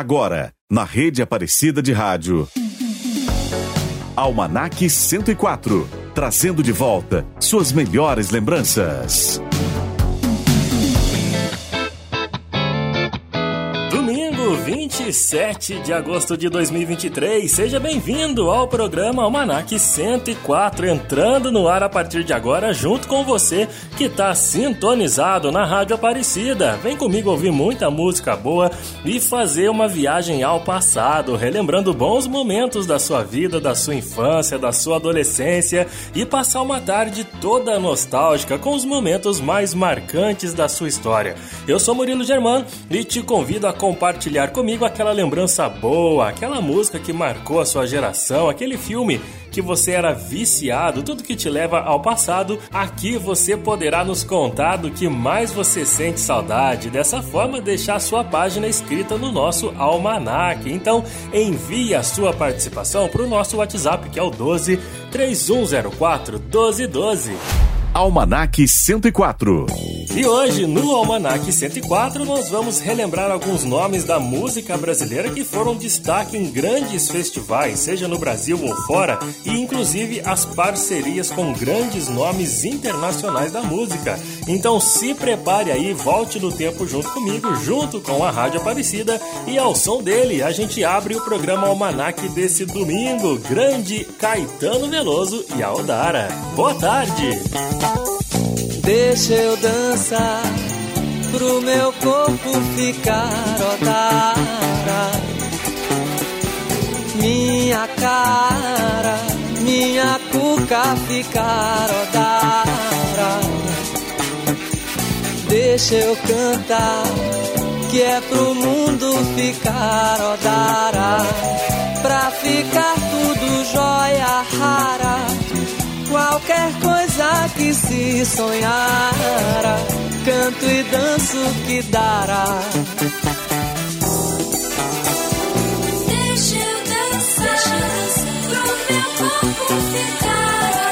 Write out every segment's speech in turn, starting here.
Agora, na rede Aparecida de Rádio. Almanac 104, trazendo de volta suas melhores lembranças. 27 de agosto de 2023. Seja bem-vindo ao programa Almanac 104, entrando no ar a partir de agora, junto com você que está sintonizado na Rádio Aparecida. Vem comigo ouvir muita música boa e fazer uma viagem ao passado, relembrando bons momentos da sua vida, da sua infância, da sua adolescência e passar uma tarde toda nostálgica com os momentos mais marcantes da sua história. Eu sou Murilo Germano e te convido a compartilhar comigo aquela lembrança boa, aquela música que marcou a sua geração, aquele filme que você era viciado, tudo que te leva ao passado, aqui você poderá nos contar do que mais você sente saudade. Dessa forma, deixar sua página escrita no nosso almanac. Então, envie a sua participação para o nosso WhatsApp, que é o 12 3104 1212. Almanac 104. E hoje, no Almanac 104, nós vamos relembrar alguns nomes da música brasileira que foram destaque em grandes festivais, seja no Brasil ou fora, e inclusive as parcerias com grandes nomes internacionais da música. Então se prepare aí, volte no tempo junto comigo, junto com a Rádio Aparecida, e ao som dele a gente abre o programa Almanac desse domingo, grande Caetano Veloso e Aldara. Boa tarde! Deixa eu dançar pro meu corpo ficar odara. Minha cara, minha cuca ficar odara. Deixa eu cantar, que é pro mundo ficar odara. Pra ficar tudo jóia rara qualquer coisa que se sonhara, canto e danço que dará. Deixa eu dançar, pro meu corpo ficar,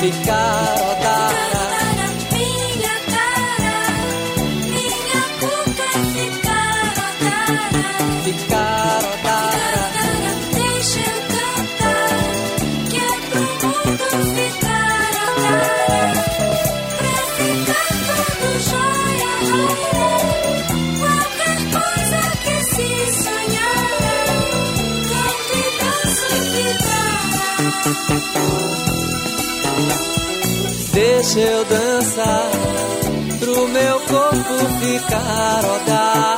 ficar Deixa eu dançar pro meu corpo ficar odara.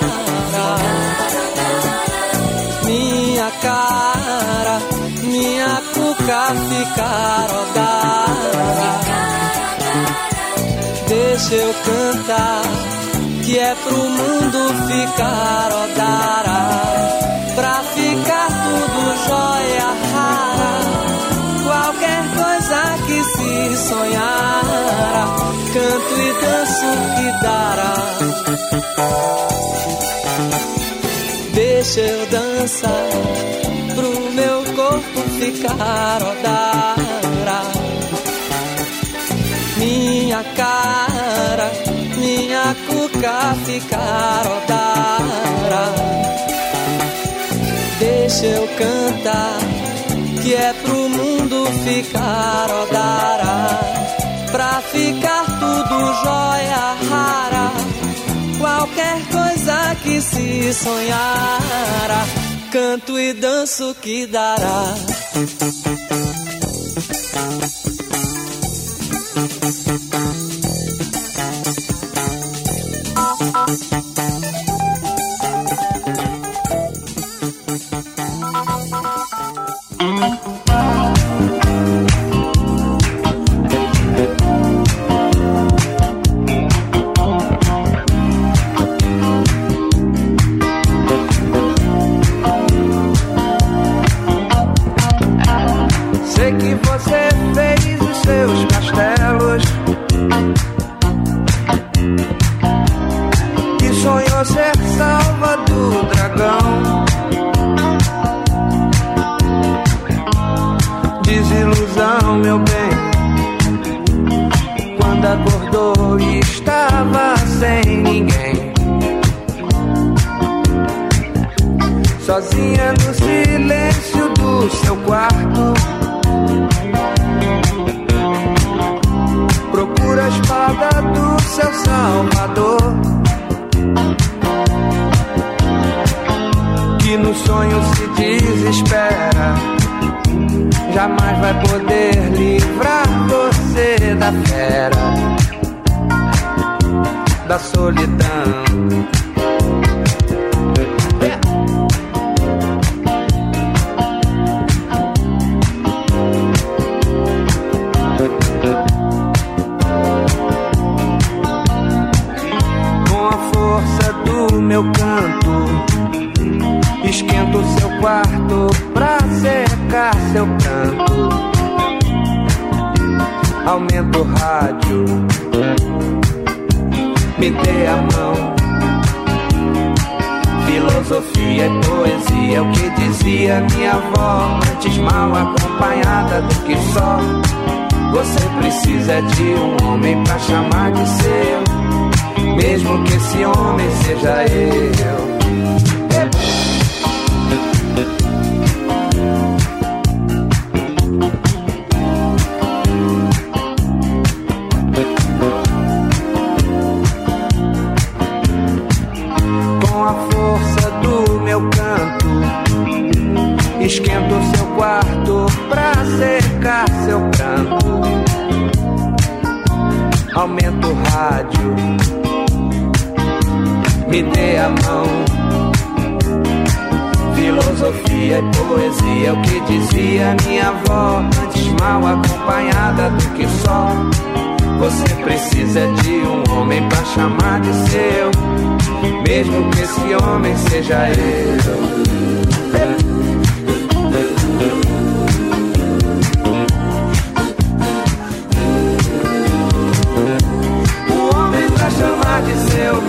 Minha cara, minha cuca ficar odara. Deixa eu cantar, que é pro mundo ficar odara. Pra ficar tudo jóia que se sonhar, canto e danço que dará. Deixa eu dançar pro meu corpo ficar odara. Minha cara, minha cuca ficar odara. Deixa eu cantar que é pro mundo ficar odara, pra ficar tudo jóia rara, qualquer coisa que se sonhara, canto e danço que dará. É o que dizia minha avó, antes mal acompanhada do que só. Você precisa de um homem pra chamar de seu, mesmo que esse homem seja eu. chamar de seu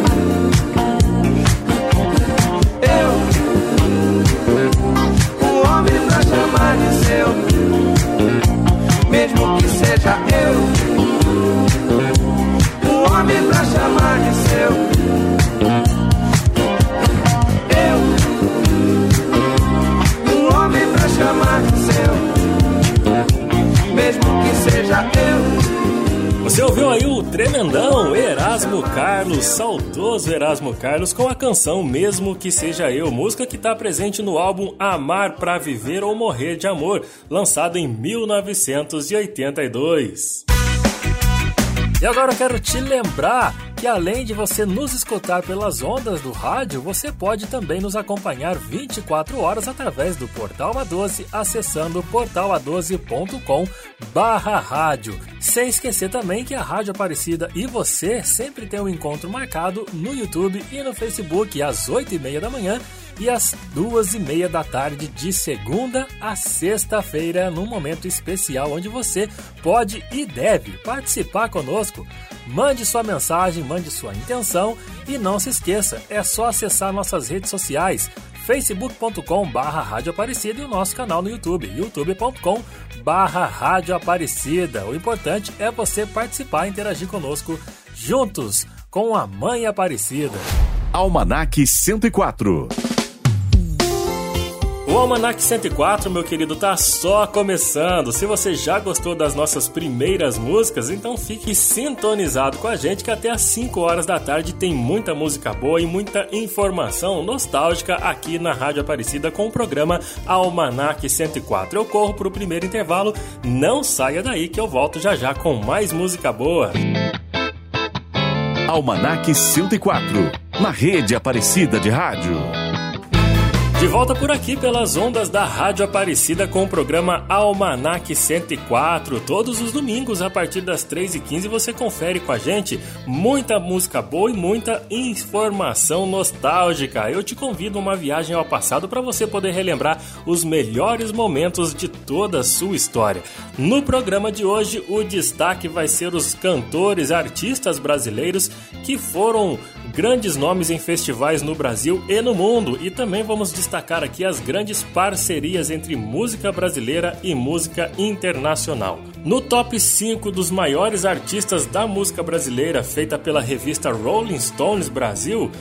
Você ouviu aí o tremendão Erasmo Carlos, saudoso Erasmo Carlos, com a canção Mesmo Que Seja Eu, música que está presente no álbum Amar Pra Viver ou Morrer de Amor, lançado em 1982. E agora eu quero te lembrar que além de você nos escutar pelas ondas do rádio, você pode também nos acompanhar 24 horas através do Portal A12, acessando portala12.com barra rádio. Sem esquecer também que a Rádio Aparecida e você sempre tem um encontro marcado no YouTube e no Facebook às 8 e meia da manhã e às duas e meia da tarde de segunda a sexta-feira, num momento especial onde você pode e deve participar conosco. Mande sua mensagem, mande sua intenção e não se esqueça, é só acessar nossas redes sociais facebook.com barra Rádio Aparecida e o nosso canal no YouTube, youtube.com barra Rádio Aparecida. O importante é você participar e interagir conosco juntos com a Mãe Aparecida. Almanac 104 o Almanac 104, meu querido, tá só começando. Se você já gostou das nossas primeiras músicas, então fique sintonizado com a gente que até às 5 horas da tarde tem muita música boa e muita informação nostálgica aqui na Rádio Aparecida com o programa Almanac 104. Eu corro pro primeiro intervalo, não saia daí que eu volto já já com mais música boa. Almanac 104, na rede Aparecida de Rádio. De volta por aqui pelas ondas da Rádio Aparecida com o programa Almanac 104. Todos os domingos, a partir das 3h15, você confere com a gente muita música boa e muita informação nostálgica. Eu te convido a uma viagem ao passado para você poder relembrar os melhores momentos de toda a sua história. No programa de hoje, o destaque vai ser os cantores, artistas brasileiros que foram grandes nomes em festivais no Brasil e no mundo. E também vamos destacar aqui as grandes parcerias entre música brasileira e música internacional. No top 5 dos maiores artistas da música brasileira, feita pela revista Rolling Stones Brasil,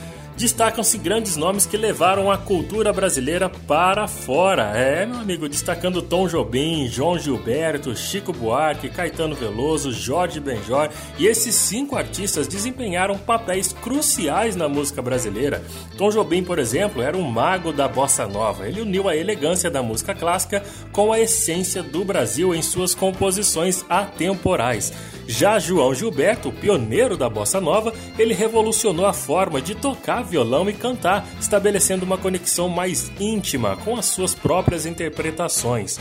destacam-se grandes nomes que levaram a cultura brasileira para fora. É, meu amigo, destacando Tom Jobim, João Gilberto, Chico Buarque, Caetano Veloso, Jorge Benjor. E esses cinco artistas desempenharam papéis cruciais na música brasileira. Tom Jobim, por exemplo, era um mago da bossa nova. Ele uniu a elegância da música clássica com a essência do Brasil em suas composições atemporais. Já João Gilberto, pioneiro da bossa nova, ele revolucionou a forma de tocar violão e cantar, estabelecendo uma conexão mais íntima com as suas próprias interpretações.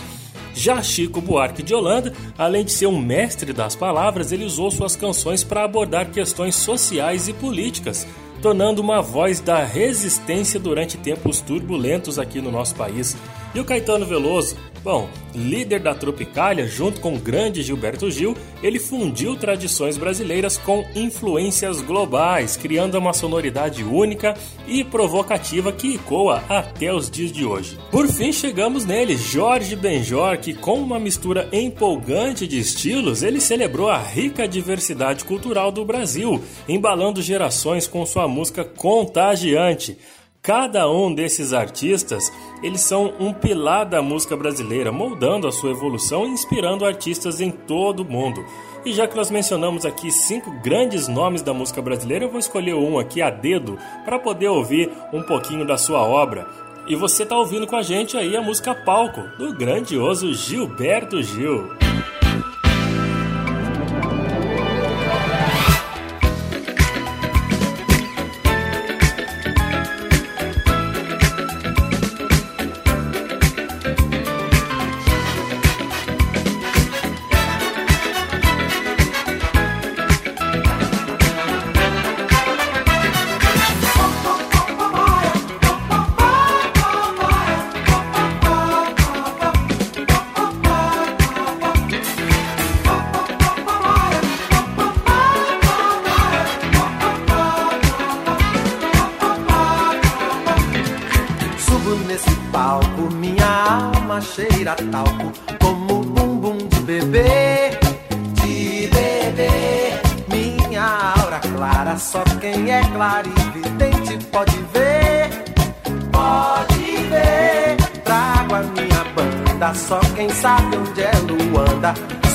Já Chico Buarque de Holanda, além de ser um mestre das palavras, ele usou suas canções para abordar questões sociais e políticas, tornando uma voz da resistência durante tempos turbulentos aqui no nosso país. E o Caetano Veloso? Bom, líder da Tropicália, junto com o grande Gilberto Gil, ele fundiu tradições brasileiras com influências globais, criando uma sonoridade única e provocativa que ecoa até os dias de hoje. Por fim, chegamos nele, Jorge Benjor, que com uma mistura empolgante de estilos, ele celebrou a rica diversidade cultural do Brasil, embalando gerações com sua música contagiante. Cada um desses artistas, eles são um pilar da música brasileira, moldando a sua evolução e inspirando artistas em todo o mundo. E já que nós mencionamos aqui cinco grandes nomes da música brasileira, eu vou escolher um aqui a dedo para poder ouvir um pouquinho da sua obra. E você está ouvindo com a gente aí a música Palco, do grandioso Gilberto Gil.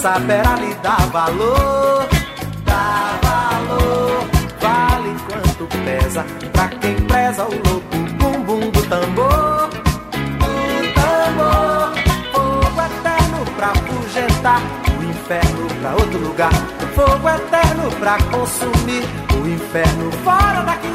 Saberá lhe dar valor. Dá valor, vale quanto pesa. Pra quem preza o louco bumbum do tambor. Do tambor, fogo eterno pra afugentar. O inferno pra outro lugar. Fogo eterno pra consumir. O inferno fora daqui.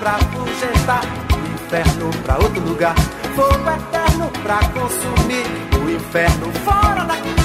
Pra afugentar, o inferno pra outro lugar, fogo eterno pra consumir, o inferno fora daqui.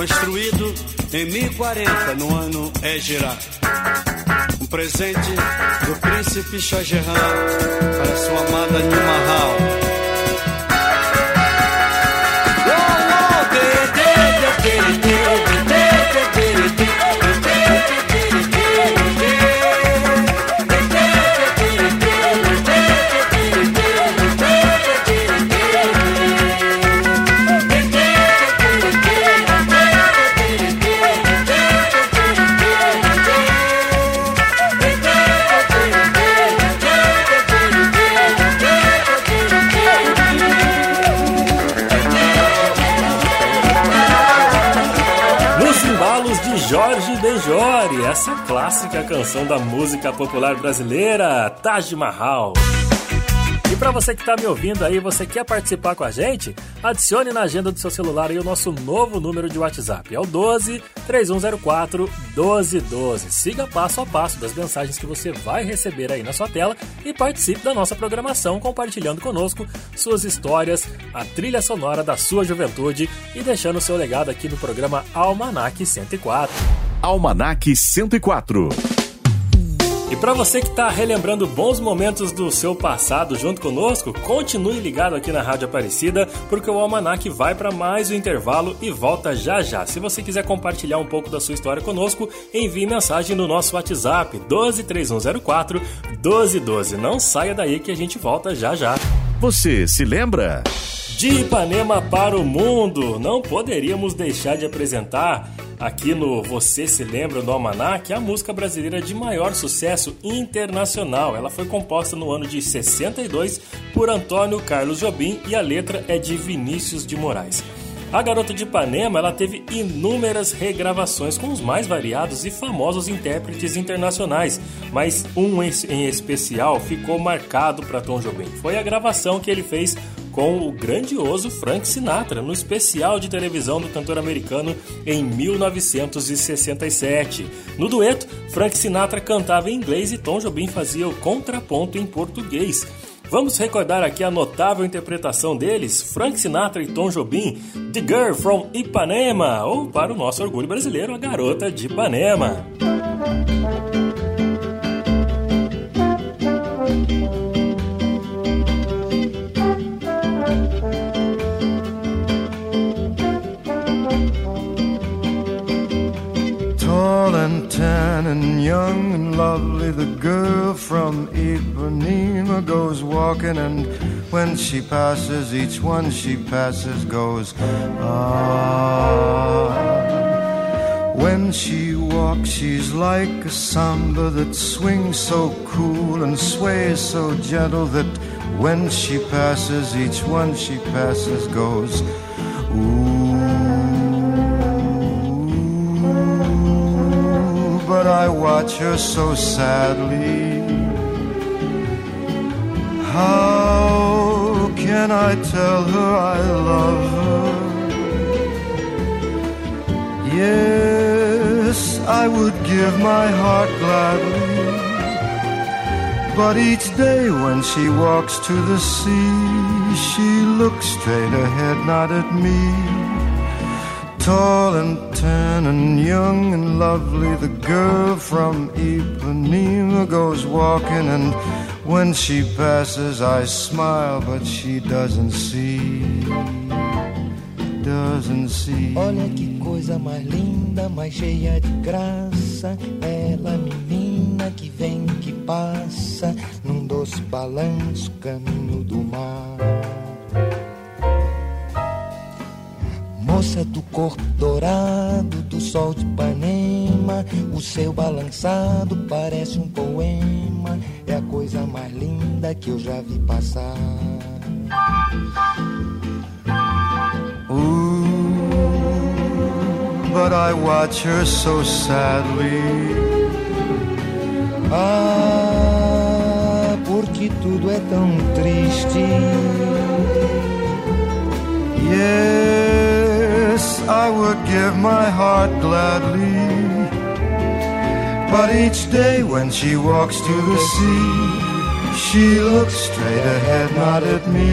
Construído em 1040 no ano Égira. Um presente do príncipe Shah Jahan para sua amada Nilmahal. Essa clássica canção da música popular brasileira, Taj Mahal. E para você que tá me ouvindo aí, você quer participar com a gente? Adicione na agenda do seu celular aí o nosso novo número de WhatsApp. É o 12 3104 1212. Siga passo a passo das mensagens que você vai receber aí na sua tela e participe da nossa programação compartilhando conosco suas histórias, a trilha sonora da sua juventude e deixando seu legado aqui no programa Almanac 104. Almanac 104. E para você que está relembrando bons momentos do seu passado junto conosco, continue ligado aqui na Rádio Aparecida, porque o Almanac vai para mais um intervalo e volta já já. Se você quiser compartilhar um pouco da sua história conosco, envie mensagem no nosso WhatsApp 123104 1212. Não saia daí que a gente volta já já. Você se lembra? De Ipanema para o Mundo, não poderíamos deixar de apresentar aqui no Você Se Lembra do Almanac a música brasileira de maior sucesso internacional. Ela foi composta no ano de 62 por Antônio Carlos Jobim e a letra é de Vinícius de Moraes. A Garota de Ipanema ela teve inúmeras regravações com os mais variados e famosos intérpretes internacionais, mas um em especial ficou marcado para Tom Jobim. Foi a gravação que ele fez com o grandioso Frank Sinatra no especial de televisão do cantor americano em 1967. No dueto, Frank Sinatra cantava em inglês e Tom Jobim fazia o contraponto em português. Vamos recordar aqui a notável interpretação deles, Frank Sinatra e Tom Jobim, The Girl from Ipanema, ou para o nosso orgulho brasileiro, a Garota de Ipanema. And young and lovely, the girl from Ipanema goes walking, and when she passes, each one she passes goes, ah. When she walks, she's like a samba that swings so cool and sways so gentle that when she passes, each one she passes goes, ooh. Watch her so sadly. How can I tell her I love her? Yes, I would give my heart gladly. But each day when she walks to the sea, she looks straight ahead, not at me. Tall and tan and young and lovely, the girl from Ipanema goes walking, and when she passes, I smile, but she doesn't see. Doesn't see. Olha que coisa mais linda, mais cheia de graça. Ela, menina que vem, que passa, num doce balanço, caminho do mar. Corpo dourado, do sol de Ipanema, o seu balançado parece um poema. É a coisa mais linda que eu já vi passar. Ooh, but I watch her so sadly. Ah, porque tudo é tão triste. Yes, I would give my heart gladly. But each day when she walks to the sea, she looks straight ahead, not at me.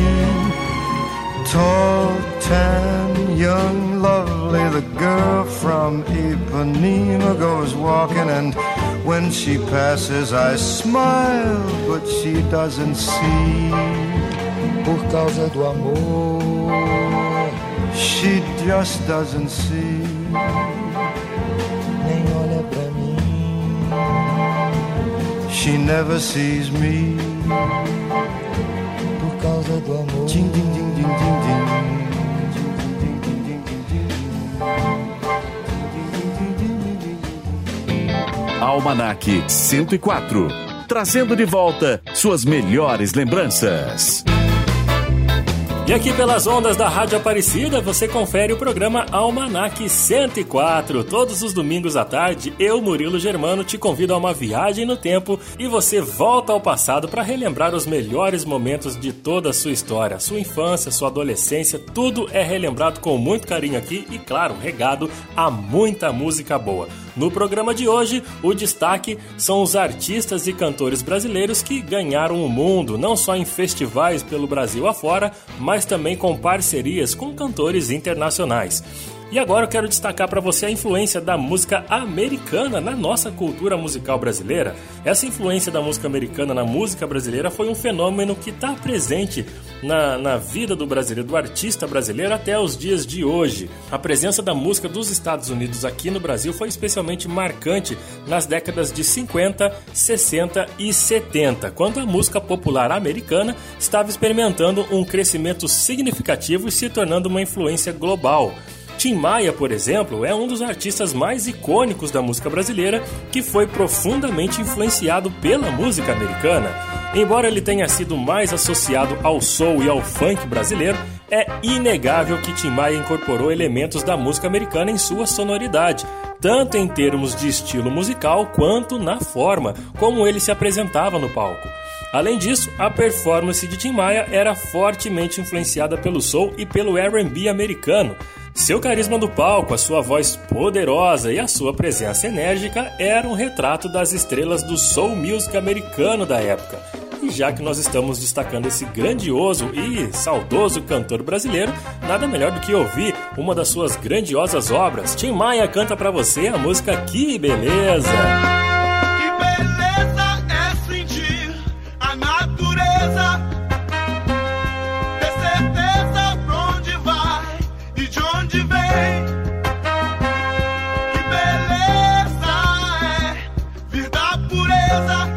Tall, tan, young, lovely, the girl from Ipanema goes walking, and when she passes, I smile, but she doesn't see. Por causa do amor, She just doesn't see. nem olha pra mim. She never sees me. Por causa do amor. Ding, ding, ding, ding, ding, ding. Almanac 104. Trazendo de volta suas melhores lembranças. E aqui pelas ondas da Rádio Aparecida, você confere o programa Almanac 104. Todos os domingos à tarde, eu, Murilo Germano, te convido a uma viagem no tempo e você volta ao passado para relembrar os melhores momentos de toda a sua história. Sua infância, sua adolescência, tudo é relembrado com muito carinho aqui e, claro, regado a muita música boa. No programa de hoje, o destaque são os artistas e cantores brasileiros que ganharam o mundo, não só em festivais pelo Brasil afora, mas também com parcerias com cantores internacionais. E agora eu quero destacar para você a influência da música americana na nossa cultura musical brasileira. Essa influência da música americana na música brasileira foi um fenômeno que está presente na, na vida do brasileiro, do artista brasileiro até os dias de hoje. A presença da música dos Estados Unidos aqui no Brasil foi especialmente marcante nas décadas de 50, 60 e 70, quando a música popular americana estava experimentando um crescimento significativo e se tornando uma influência global. Tim Maia, por exemplo, é um dos artistas mais icônicos da música brasileira que foi profundamente influenciado pela música americana. Embora ele tenha sido mais associado ao soul e ao funk brasileiro, é inegável que Tim Maia incorporou elementos da música americana em sua sonoridade, tanto em termos de estilo musical quanto na forma como ele se apresentava no palco. Além disso, a performance de Tim Maia era fortemente influenciada pelo soul e pelo R&B americano. Seu carisma do palco, a sua voz poderosa e a sua presença enérgica eram um retrato das estrelas do soul music americano da época. E já que nós estamos destacando esse grandioso e saudoso cantor brasileiro, nada melhor do que ouvir uma das suas grandiosas obras. Tim Maia canta pra você a música Que Beleza! Pureza. E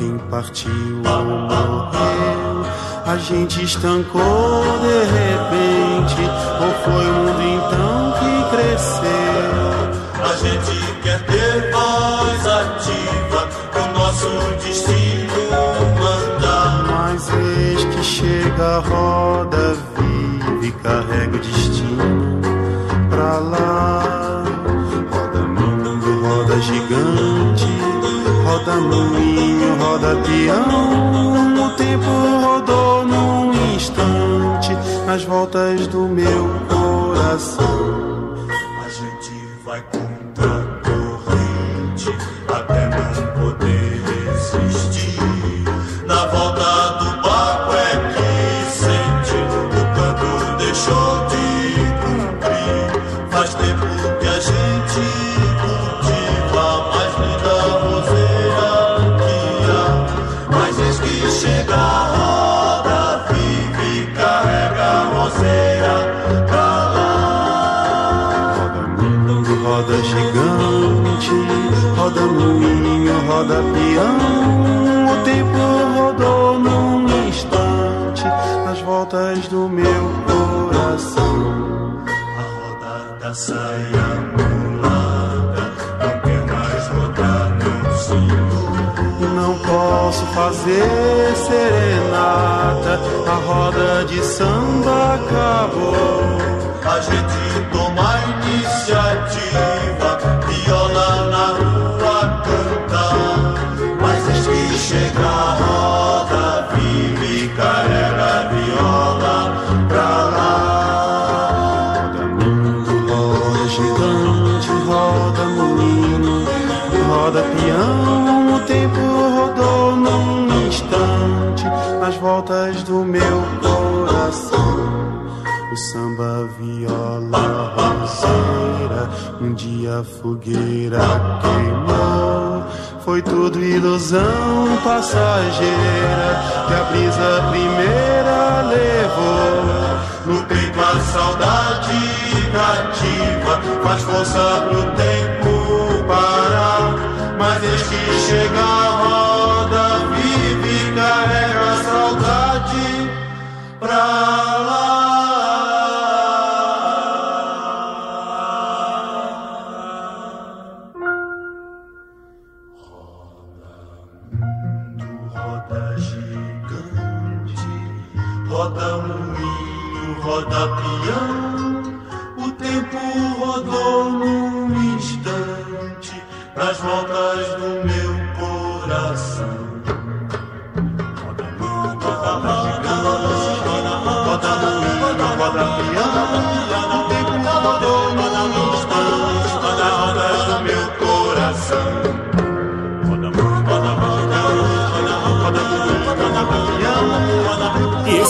quem partiu ou morreu. A gente estancou de repente, ou foi o mundo então que cresceu? A gente quer ter voz ativa, o nosso destino mandar. Mas eis que chega a roda peão. O tempo rodou num instante nas voltas do meu coração. Voltas do meu coração. A roda da saia mulata não quer mais rodar no Senhor. Não posso fazer serenata, a roda de samba acabou. A gente um dia a fogueira queimou. Foi tudo ilusão passageira que a brisa primeira levou. No peito a saudade cativa, faz força pro tempo parar. Mas eis que chega a roda viva e carrega a saudade pra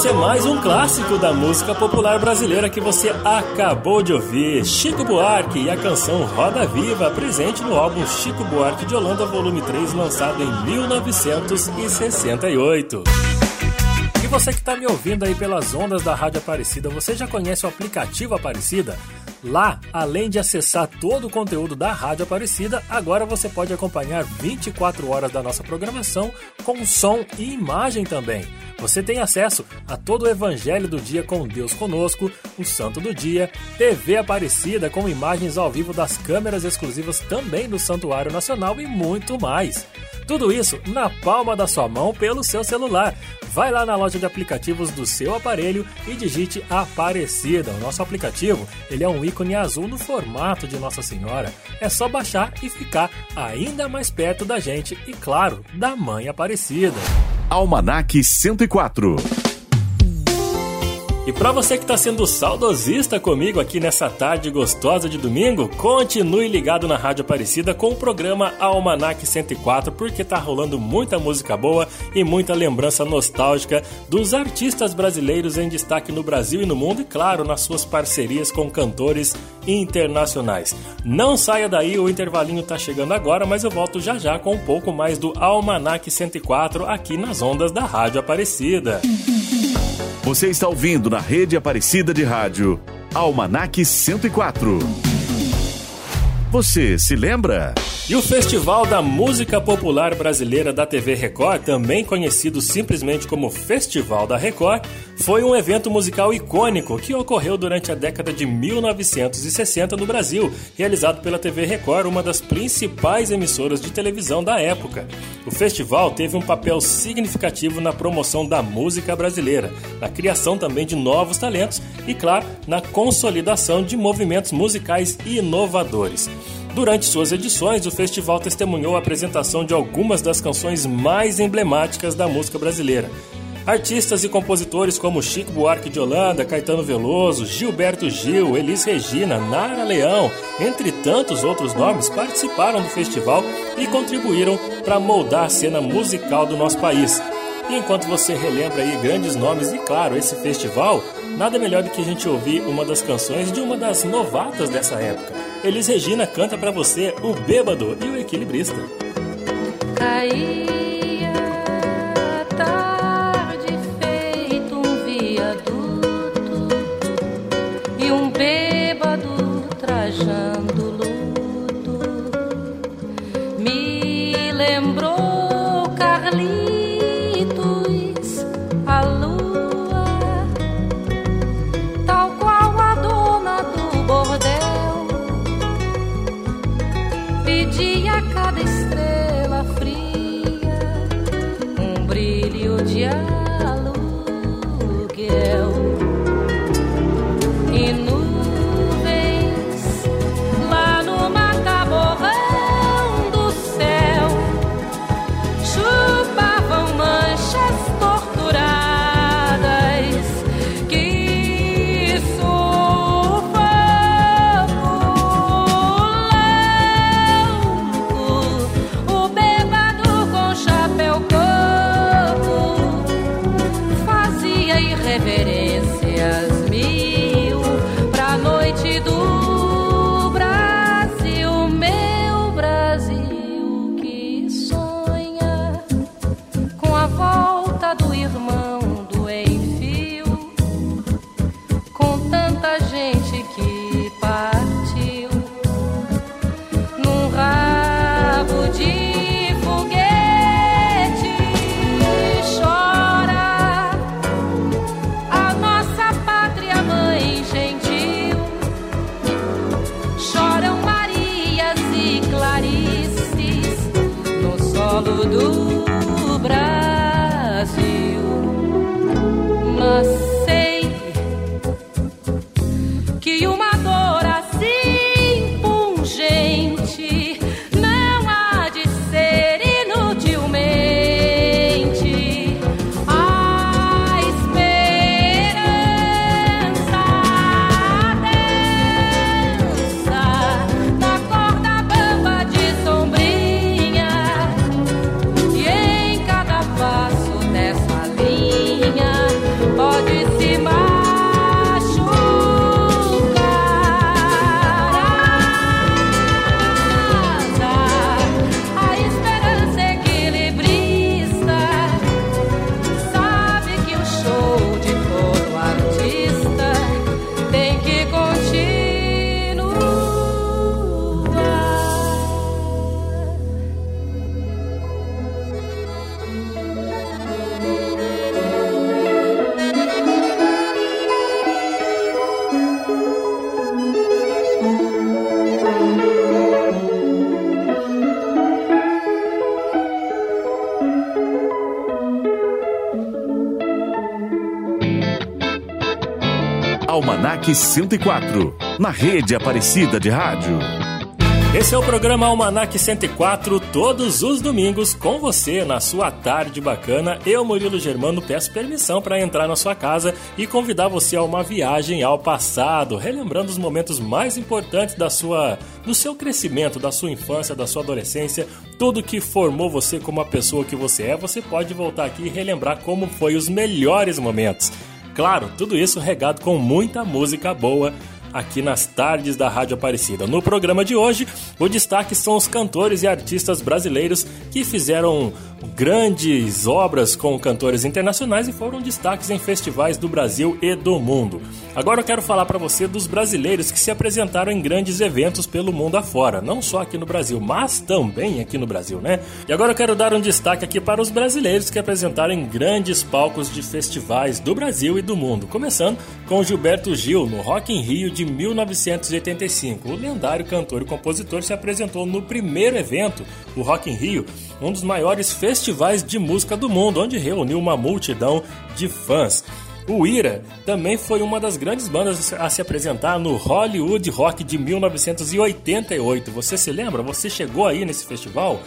é mais um clássico da música popular brasileira que você acabou de ouvir. Chico Buarque e a canção Roda Viva, presente no álbum Chico Buarque de Holanda, volume 3, lançado em 1968. E você que está me ouvindo aí pelas ondas da Rádio Aparecida, você já conhece o aplicativo Aparecida? Lá, além de acessar todo o conteúdo da Rádio Aparecida, agora você pode acompanhar 24 horas da nossa programação com som e imagem também. Você tem acesso a todo o Evangelho do Dia com Deus Conosco, o Santo do Dia, TV Aparecida com imagens ao vivo das câmeras exclusivas também do Santuário Nacional e muito mais. Tudo isso na palma da sua mão pelo seu celular. Vai lá na loja de aplicativos do seu aparelho e digite Aparecida. O nosso aplicativo ele é um ícone azul no formato de Nossa Senhora. É só baixar e ficar ainda mais perto da gente e, claro, da Mãe Aparecida. Almanac 104. E para você que está sendo saudosista comigo aqui nessa tarde gostosa de domingo, continue ligado na Rádio Aparecida com o programa Almanac 104, porque tá rolando muita música boa e muita lembrança nostálgica dos artistas brasileiros em destaque no Brasil e no mundo, e claro, nas suas parcerias com cantores internacionais. Não saia daí, o intervalinho tá chegando agora, mas eu volto já já com um pouco mais do Almanac 104 aqui nas ondas da Rádio Aparecida. Você está ouvindo na rede Aparecida de Rádio Almanac 104. Você se lembra? E o Festival da Música Popular Brasileira da TV Record, também conhecido simplesmente como Festival da Record, foi um evento musical icônico que ocorreu durante a década de 1960 no Brasil, realizado pela TV Record, uma das principais emissoras de televisão da época. O festival teve um papel significativo na promoção da música brasileira, na criação também de novos talentos e, claro, na consolidação de movimentos musicais inovadores. Durante suas edições, o festival testemunhou a apresentação de algumas das canções mais emblemáticas da música brasileira. Artistas e compositores como Chico Buarque de Holanda, Caetano Veloso, Gilberto Gil, Elis Regina, Nara Leão, entre tantos outros nomes, participaram do festival e contribuíram para moldar a cena musical do nosso país. E enquanto você relembra aí grandes nomes e, claro, esse festival, nada melhor do que a gente ouvir uma das canções de uma das novatas dessa época. Elis Regina canta para você O Bêbado e o Equilibrista. Almanac 104, na rede Aparecida de Rádio. Esse é o programa Almanac 104, todos os domingos, com você na sua tarde bacana. Eu, Murilo Germano, peço permissão para entrar na sua casa e convidar você a uma viagem ao passado, relembrando os momentos mais importantes da sua, do seu crescimento, da sua infância, da sua adolescência, tudo que formou você como a pessoa que você é. Você pode voltar aqui e relembrar como foi os melhores momentos. Claro, tudo isso regado com muita música boa aqui nas tardes da Rádio Aparecida. No programa de hoje, o destaque são os cantores e artistas brasileiros que fizeram grandes obras com cantores internacionais e foram destaques em festivais do Brasil e do mundo. Agora eu quero falar para você dos brasileiros que se apresentaram em grandes eventos pelo mundo afora, não só aqui no Brasil, mas também aqui no Brasil, né? E agora eu quero dar um destaque aqui para os brasileiros que apresentaram em grandes palcos de festivais do Brasil e do mundo, começando com Gilberto Gil no Rock in Rio de 1985. O lendário cantor e compositor se apresentou no primeiro evento, o Rock in Rio, um dos maiores festivais de música do mundo, onde reuniu uma multidão de fãs. O Ira também foi uma das grandes bandas a se apresentar no Hollywood Rock de 1988. Você se lembra? Você chegou aí nesse festival?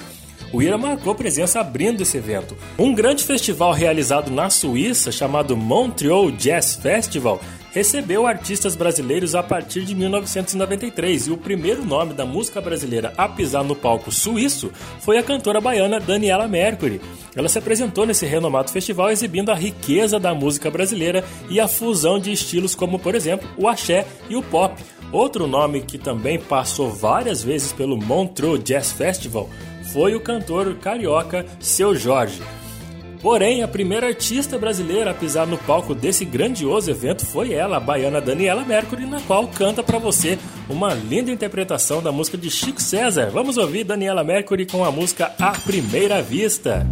O Ira marcou presença abrindo esse evento. Um grande festival realizado na Suíça, chamado Montreal Jazz Festival, recebeu artistas brasileiros a partir de 1993 e o primeiro nome da música brasileira a pisar no palco suíço foi a cantora baiana Daniela Mercury. Ela se apresentou nesse renomado festival exibindo a riqueza da música brasileira e a fusão de estilos como, por exemplo, o axé e o pop. Outro nome que também passou várias vezes pelo Montreux Jazz Festival foi o cantor carioca Seu Jorge. Porém, a primeira artista brasileira a pisar no palco desse grandioso evento foi ela, a baiana Daniela Mercury, na qual canta para você uma linda interpretação da música de Chico César. Vamos ouvir Daniela Mercury com a música À Primeira Vista.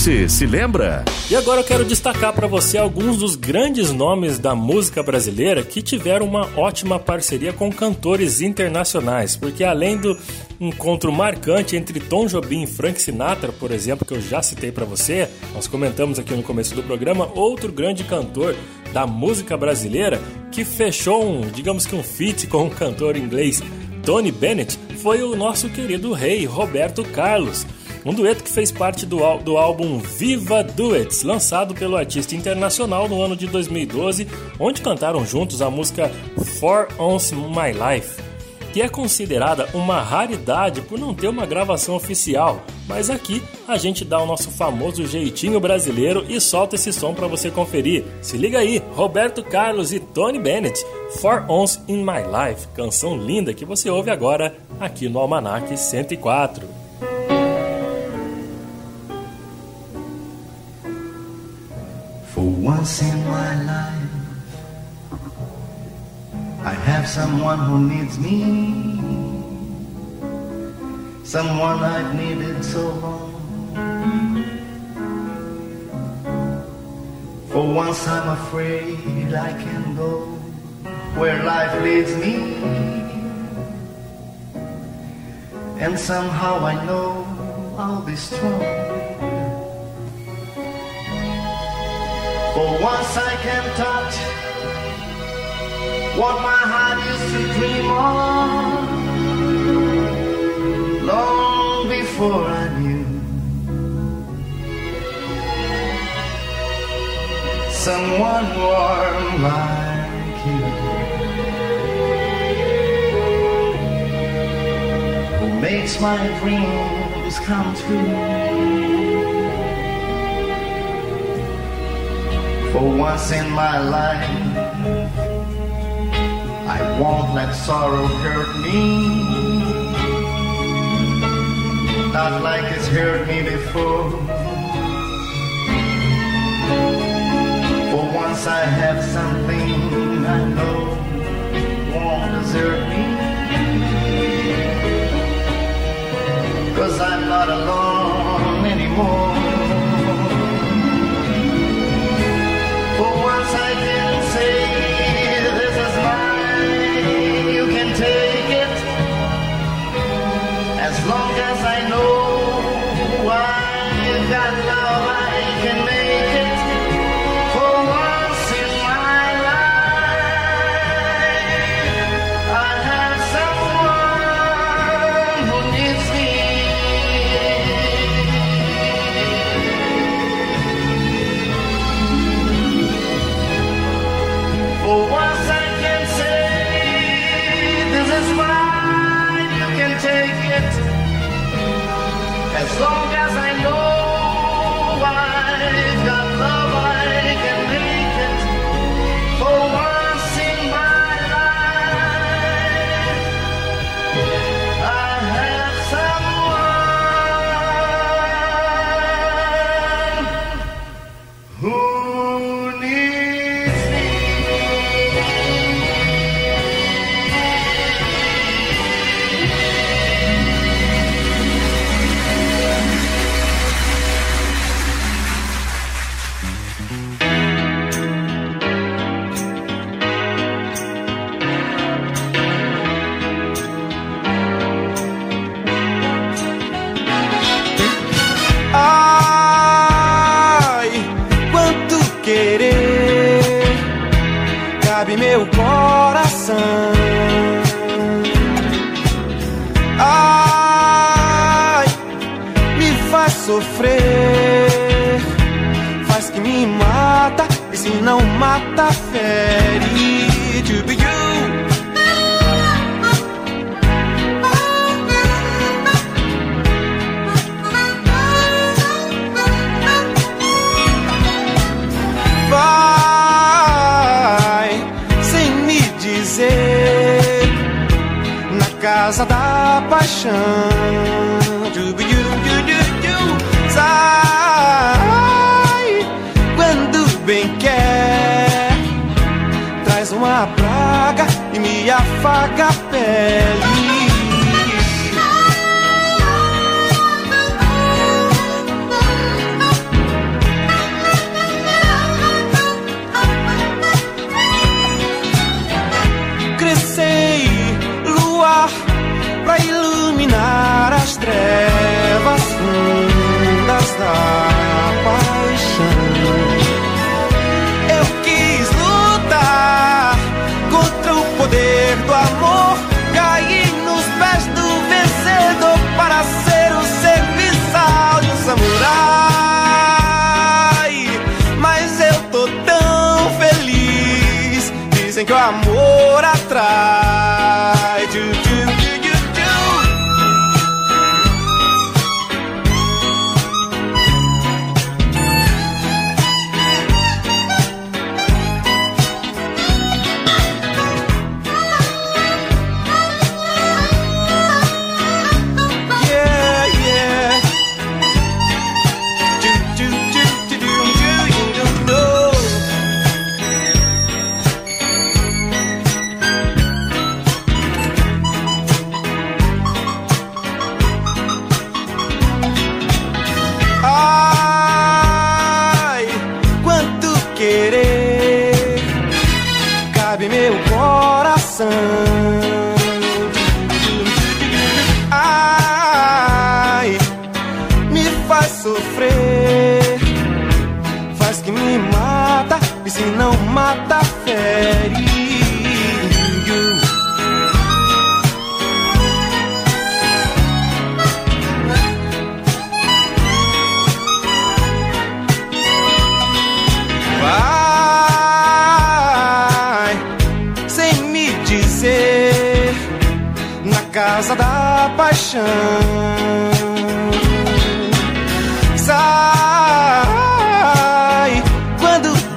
Você se lembra? E agora eu quero destacar para você alguns dos grandes nomes da música brasileira que tiveram uma ótima parceria com cantores internacionais, porque além do encontro marcante entre Tom Jobim e Frank Sinatra, por exemplo, que eu já citei para você, nós comentamos aqui no começo do programa, outro grande cantor da música brasileira que fechou um, digamos que um feat com um cantor inglês, Tony Bennett, foi o nosso querido rei Roberto Carlos. Um dueto que fez parte do, do álbum Viva Duets, lançado pelo artista internacional no ano de 2012, onde cantaram juntos a música For Ons My Life que é considerada uma raridade por não ter uma gravação oficial. Mas aqui a gente dá o nosso famoso jeitinho brasileiro e solta esse som para você conferir. Se liga aí, Roberto Carlos e Tony Bennett, For Ons in My Life, canção linda que você ouve agora aqui no Almanac 104. Once in my life, I have someone who needs me. Someone I've needed so long. For once I'm afraid I can go where life leads me. And somehow I know I'll be strong. For once I can touch what my heart used to dream of long before I knew someone warm like you who makes my dreams come true. For once in my life, I won't let sorrow hurt me. Not like it's hurt me before. For once I have something I know won't desert me. Cause I'm not alone anymore.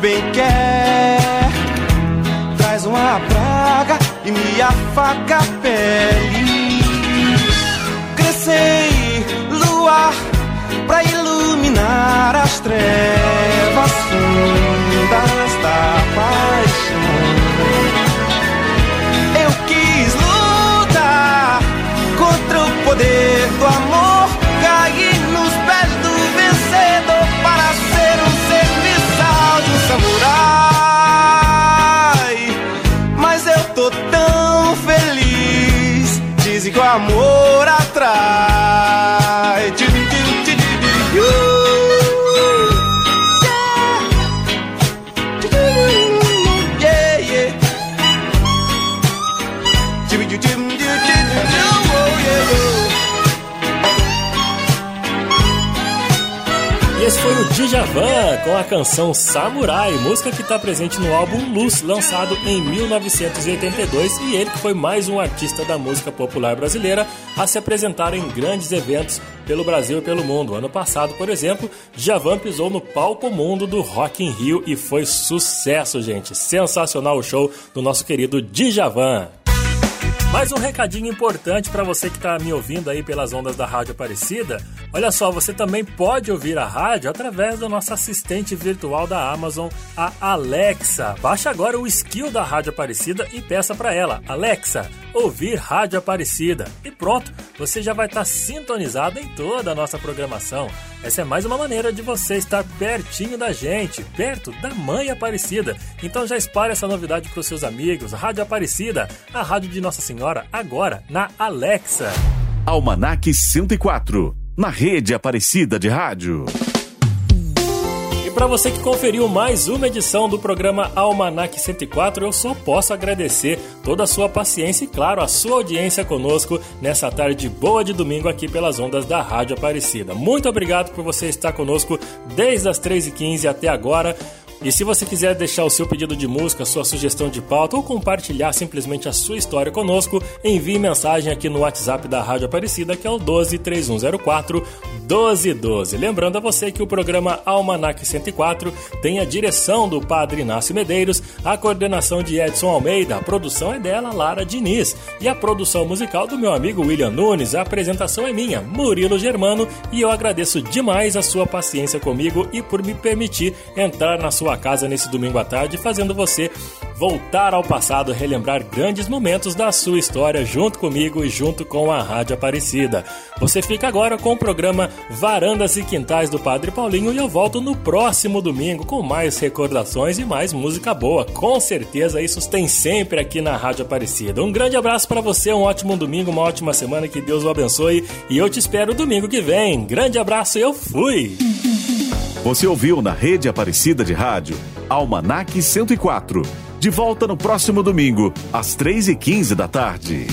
Bem quer, traz uma praga e me afaga a pele. Amor Djavan com a canção Samurai, música que está presente no álbum Luz, lançado em 1982, e ele que foi mais um artista da música popular brasileira a se apresentar em grandes eventos pelo Brasil e pelo mundo. Ano passado, por exemplo, Djavan pisou no palco mundo do Rock in Rio e foi sucesso, gente. Sensacional o show do nosso querido Djavan. Mais um recadinho importante para você que está me ouvindo aí pelas ondas da Rádio Aparecida. Olha só, você também pode ouvir a rádio através da nossa assistente virtual da Amazon, a Alexa. Baixe agora o skill da Rádio Aparecida e peça para ela, Alexa, ouvir Rádio Aparecida. E pronto, você já vai estar sintonizado em toda a nossa programação. Essa é mais uma maneira de você estar pertinho da gente, perto da Mãe Aparecida. Então já espalhe essa novidade para os seus amigos. Rádio Aparecida, a rádio de Nossa Senhora, agora na Alexa. Almanac 104, na rede Aparecida de Rádio. E para você que conferiu mais uma edição do programa Almanac 104, eu só posso agradecer toda a sua paciência e, claro, a sua audiência conosco nessa tarde boa de domingo aqui pelas ondas da Rádio Aparecida. Muito obrigado por você estar conosco desde as 3h15 até agora. E se você quiser deixar o seu pedido de música, sua sugestão de pauta ou compartilhar simplesmente a sua história conosco, envie mensagem aqui no WhatsApp da Rádio Aparecida, que é o 12 3104 1212. Lembrando a você que o programa Almanac 104 tem a direção do Padre Inácio Medeiros, a coordenação de Edson Almeida, a produção é dela, Lara Diniz, e a produção musical do meu amigo William Nunes. A apresentação é minha, Murilo Germano, e eu agradeço demais a sua paciência comigo e por me permitir entrar na sua casa nesse domingo à tarde, fazendo você voltar ao passado, relembrar grandes momentos da sua história junto comigo e junto com a Rádio Aparecida. Você fica agora com o programa Varandas e Quintais do Padre Paulinho e eu volto no próximo domingo com mais recordações e mais música boa. Com certeza isso tem sempre aqui na Rádio Aparecida. Um grande abraço para você, um ótimo domingo, uma ótima semana, que Deus o abençoe e eu te espero domingo que vem. Grande abraço, eu fui! Você ouviu na rede Aparecida de Rádio Almanac 104. De volta no próximo domingo, às 3h15 da tarde.